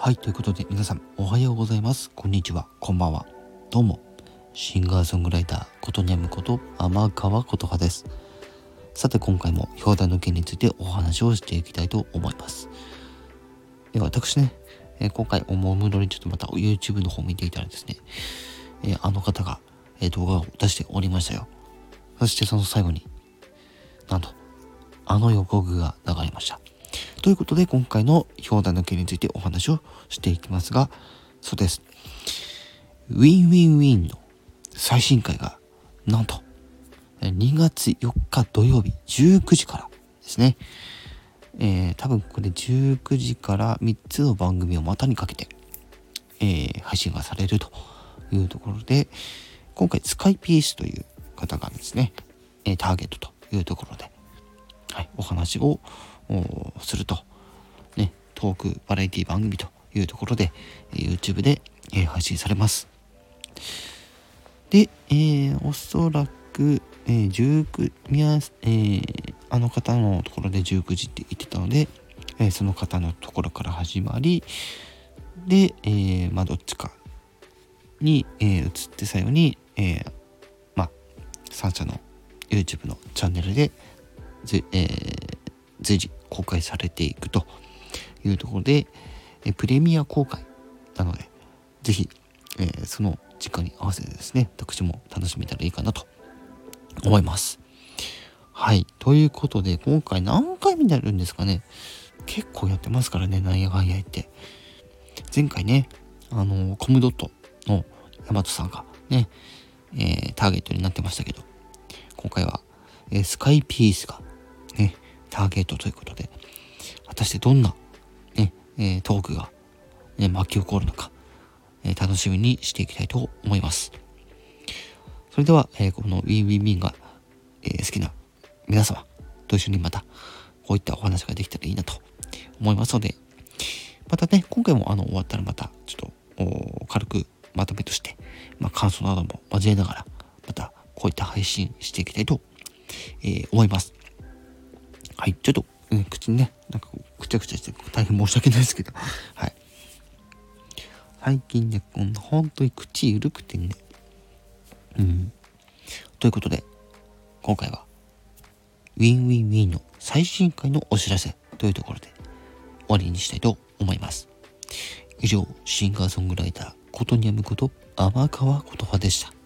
はい、ということで皆さんおはようございます。こんにちは、こんばんは。どうも、シンガーソングライター、ことにゃむこと天川琴葉です。さて今回も表題の件についてお話をしていきたいと思います。で私ね、え今回おもむろにちょっとまた YouTube の方見ていたらですね、えあの方が、え動画を出しておりましたよ。そしてその最後に、なんと、あの予告が流れました。ということで今回の表題の件についてお話をしていきますが、そうです。 WinWinWiiin の最新回が、なんと、2月4日土曜日19時からですね。えー、多分これ19時から3つの番組をまたにかけて、えー、配信がされるというところで、今回スカイピースという方がですね、え、ターゲットというところで、はい、お話をすると、ね、トークバラエティ番組というところで、YouTube で、え、配信されます。で、えー、おそらく、えー、19宮、えー、あの方のところで19時って言ってたので、えー、その方のところから始まり、で、えー、まあどっちかに、えー、移って最後に、えー、まあ3社の YouTube のチャンネルで、えー、随時公開されていくというところで、えプレミア公開なので、ぜひ、えー、その時間に合わせてですね、私も楽しめたらいいかなと思います。はい。ということで、今回何回目になるんですかね。結構やってますからね、なんやかんや言って。前回ね、あの、コムドットのヤマトさんがね、えー、ターゲットになってましたけど、今回は、えー、スカイピースが、ターゲットということで、果たしてどんな、ね、えー、トークが、ね、巻き起こるのか、えー、楽しみにしていきたいと思います。それでは、えー、この WinWinWiiin が、え好きな皆様と一緒にまた、こういったお話ができたらいいなと思いますので、またね、今回もあの終わったらまた、ちょっと、軽くまとめとして、まあ、感想なども交えながら、またこういった配信していきたいと、えー、思います。はい、ちょっと、うん、口にね、なんかくちゃくちゃして大変申し訳ないですけど、はい。最近ね、こんな本当に口緩くてね、うん。ということで、今回は、 WinWinWiiin の最新回のお知らせというところで終わりにしたいと思います。以上、シンガーソングライター、ことにゃむこと、天川言葉でした。